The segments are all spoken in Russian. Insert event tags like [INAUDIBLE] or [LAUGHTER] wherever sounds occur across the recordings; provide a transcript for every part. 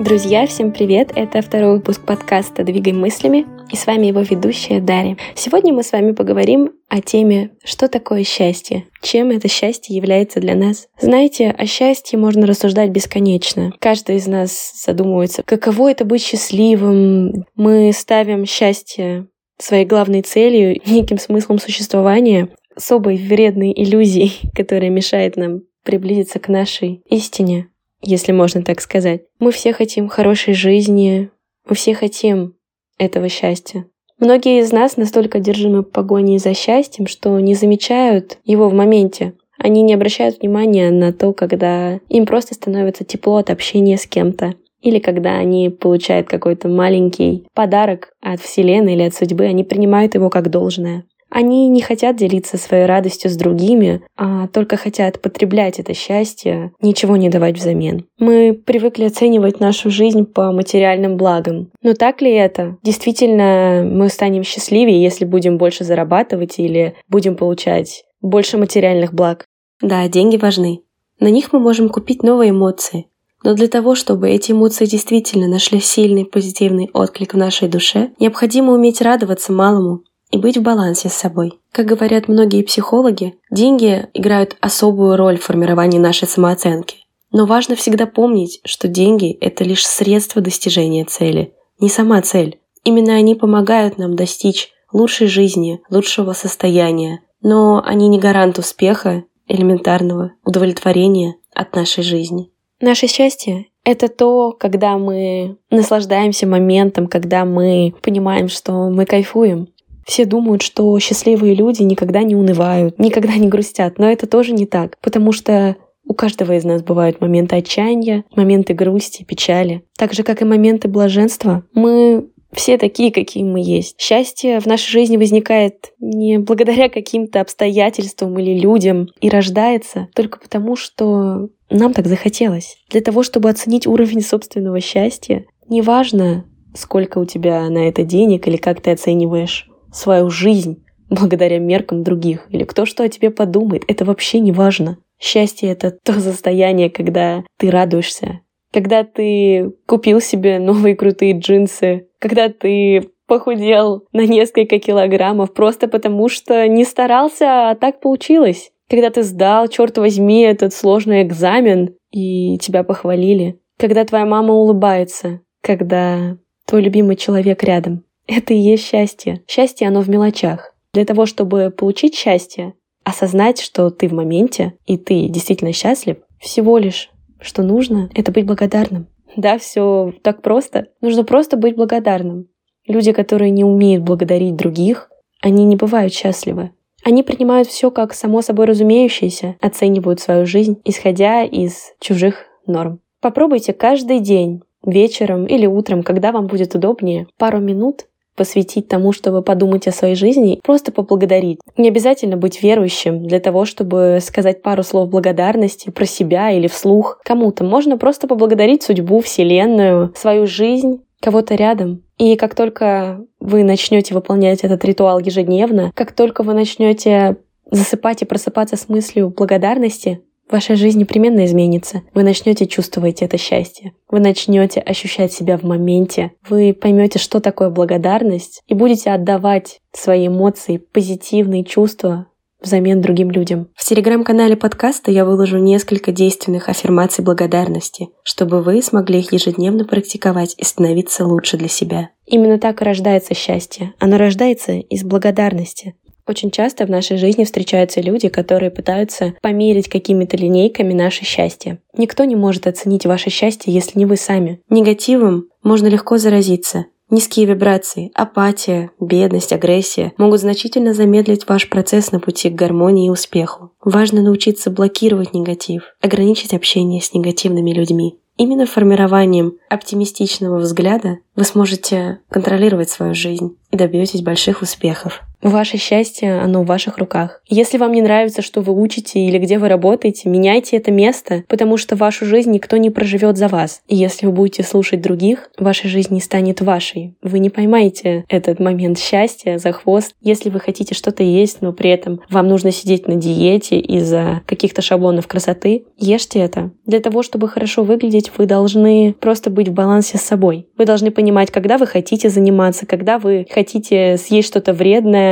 Друзья, всем привет! Это второй выпуск подкаста «Двигай мыслями» и с вами его ведущая Дарья. Сегодня мы с вами поговорим о теме «Что такое счастье?», чем это счастье является для нас. Знаете, о счастье можно рассуждать бесконечно. Каждый из нас задумывается, каково это быть счастливым. Мы ставим счастье своей главной целью, неким смыслом существования, особой вредной иллюзией, [LAUGHS] которая мешает нам приблизиться к нашей истине если можно так сказать. Мы все хотим хорошей жизни, мы все хотим этого счастья. Многие из нас настолько одержимы погоней за счастьем, что не замечают его в моменте. Они не обращают внимания на то, когда им просто становится тепло от общения с кем-то. Или когда они получают какой-то маленький подарок от Вселенной или от судьбы, они принимают его как должное. Они не хотят делиться своей радостью с другими, а только хотят потреблять это счастье, ничего не давать взамен. Мы привыкли оценивать нашу жизнь по материальным благам. Но так ли это? Действительно, мы станем счастливее, если будем больше зарабатывать или будем получать больше материальных благ? Да, деньги важны. На них мы можем купить новые эмоции. Но для того, чтобы эти эмоции действительно нашли сильный позитивный отклик в нашей душе, необходимо уметь радоваться малому, и быть в балансе с собой. Как говорят многие психологи, деньги играют особую роль в формировании нашей самооценки. Но важно всегда помнить, что деньги – это лишь средство достижения цели, не сама цель. Именно они помогают нам достичь лучшей жизни, лучшего состояния, но они не гарант успеха, элементарного удовлетворения от нашей жизни. Наше счастье — это то, когда мы наслаждаемся моментом, когда мы понимаем, что мы кайфуем, все думают, что счастливые люди никогда не унывают, никогда не грустят, но это тоже не так, потому что у каждого из нас бывают моменты отчаяния, моменты грусти, печали. Так же, как и моменты блаженства, мы все такие, какие мы есть. Счастье в нашей жизни возникает не благодаря каким-то обстоятельствам или людям и рождается только потому, что нам так захотелось. Для того, чтобы оценить уровень собственного счастья, неважно, сколько у тебя на это денег или как ты оцениваешь свою жизнь благодаря меркам других, или кто что о тебе подумает, это вообще не важно. Счастье — это то состояние, когда ты радуешься, когда ты купил себе новые крутые джинсы, когда ты похудел на несколько килограммов просто потому, что не старался, а так получилось. Когда ты сдал, черт возьми, этот сложный экзамен, и тебя похвалили. Когда твоя мама улыбается, когда твой любимый человек рядом. Это и есть счастье. Счастье, оно в мелочах. Для того, чтобы получить счастье, осознать, что ты в моменте, и ты действительно счастлив, всего лишь, что нужно, это быть благодарным. Да, все так просто. Нужно просто быть благодарным. Люди, которые не умеют благодарить других, они не бывают счастливы. Они принимают все как само собой разумеющееся, оценивают свою жизнь, исходя из чужих норм. Попробуйте каждый день, вечером или утром, когда вам будет удобнее, пару минут посвятить тому, чтобы подумать о своей жизни, просто поблагодарить. Не обязательно быть верующим для того, чтобы сказать пару слов благодарности про себя или вслух кому-то. Можно просто поблагодарить судьбу, Вселенную, свою жизнь, кого-то рядом. И как только вы начнете выполнять этот ритуал ежедневно, как только вы начнете засыпать и просыпаться с мыслью благодарности, Ваша жизнь непременно изменится. Вы начнете чувствовать это счастье. Вы начнете ощущать себя в моменте. Вы поймете, что такое благодарность, и будете отдавать свои эмоции, позитивные чувства взамен другим людям. В телеграм-канале подкаста я выложу несколько действенных аффирмаций благодарности, чтобы вы смогли их ежедневно практиковать и становиться лучше для себя. Именно так и рождается счастье. Оно рождается из благодарности. Очень часто в нашей жизни встречаются люди, которые пытаются померить какими-то линейками наше счастье. Никто не может оценить ваше счастье, если не вы сами. Негативом можно легко заразиться. Низкие вибрации, апатия, бедность, агрессия могут значительно замедлить ваш процесс на пути к гармонии и успеху. Важно научиться блокировать негатив, ограничить общение с негативными людьми. Именно формированием оптимистичного взгляда вы сможете контролировать свою жизнь и добьетесь больших успехов. Ваше счастье, оно в ваших руках. Если вам не нравится, что вы учите или где вы работаете, меняйте это место, потому что вашу жизнь никто не проживет за вас. И если вы будете слушать других, ваша жизнь не станет вашей. Вы не поймаете этот момент счастья за хвост. Если вы хотите что-то есть, но при этом вам нужно сидеть на диете из-за каких-то шаблонов красоты, ешьте это. Для того, чтобы хорошо выглядеть, вы должны просто быть в балансе с собой. Вы должны понимать, когда вы хотите заниматься, когда вы хотите съесть что-то вредное,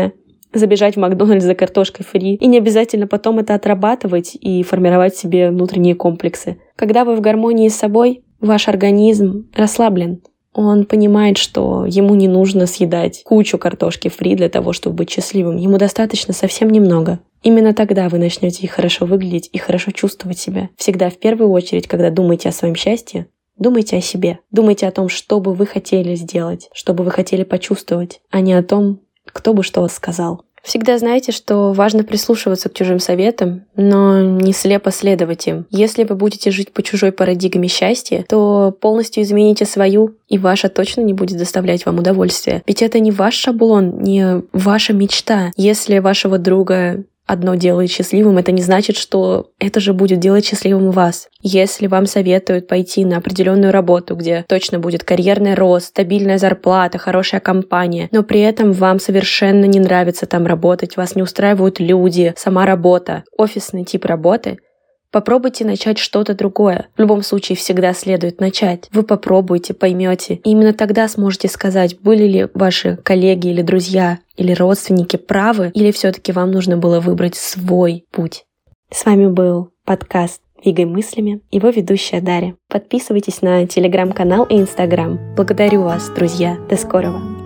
забежать в Макдональдс за картошкой фри. И не обязательно потом это отрабатывать и формировать себе внутренние комплексы. Когда вы в гармонии с собой, ваш организм расслаблен. Он понимает, что ему не нужно съедать кучу картошки фри для того, чтобы быть счастливым. Ему достаточно совсем немного. Именно тогда вы начнете хорошо выглядеть и хорошо чувствовать себя. Всегда в первую очередь, когда думаете о своем счастье, Думайте о себе. Думайте о том, что бы вы хотели сделать, что бы вы хотели почувствовать, а не о том, кто бы что сказал. Всегда знайте, что важно прислушиваться к чужим советам, но не слепо следовать им. Если вы будете жить по чужой парадигме счастья, то полностью измените свою, и ваша точно не будет доставлять вам удовольствие. Ведь это не ваш шаблон, не ваша мечта. Если вашего друга одно делает счастливым, это не значит, что это же будет делать счастливым вас. Если вам советуют пойти на определенную работу, где точно будет карьерный рост, стабильная зарплата, хорошая компания, но при этом вам совершенно не нравится там работать, вас не устраивают люди, сама работа, офисный тип работы, Попробуйте начать что-то другое. В любом случае всегда следует начать. Вы попробуйте, поймете. И именно тогда сможете сказать, были ли ваши коллеги или друзья или родственники правы, или все-таки вам нужно было выбрать свой путь. С вами был подкаст «Двигай мыслями», его ведущая Дарья. Подписывайтесь на телеграм-канал и инстаграм. Благодарю вас, друзья. До скорого.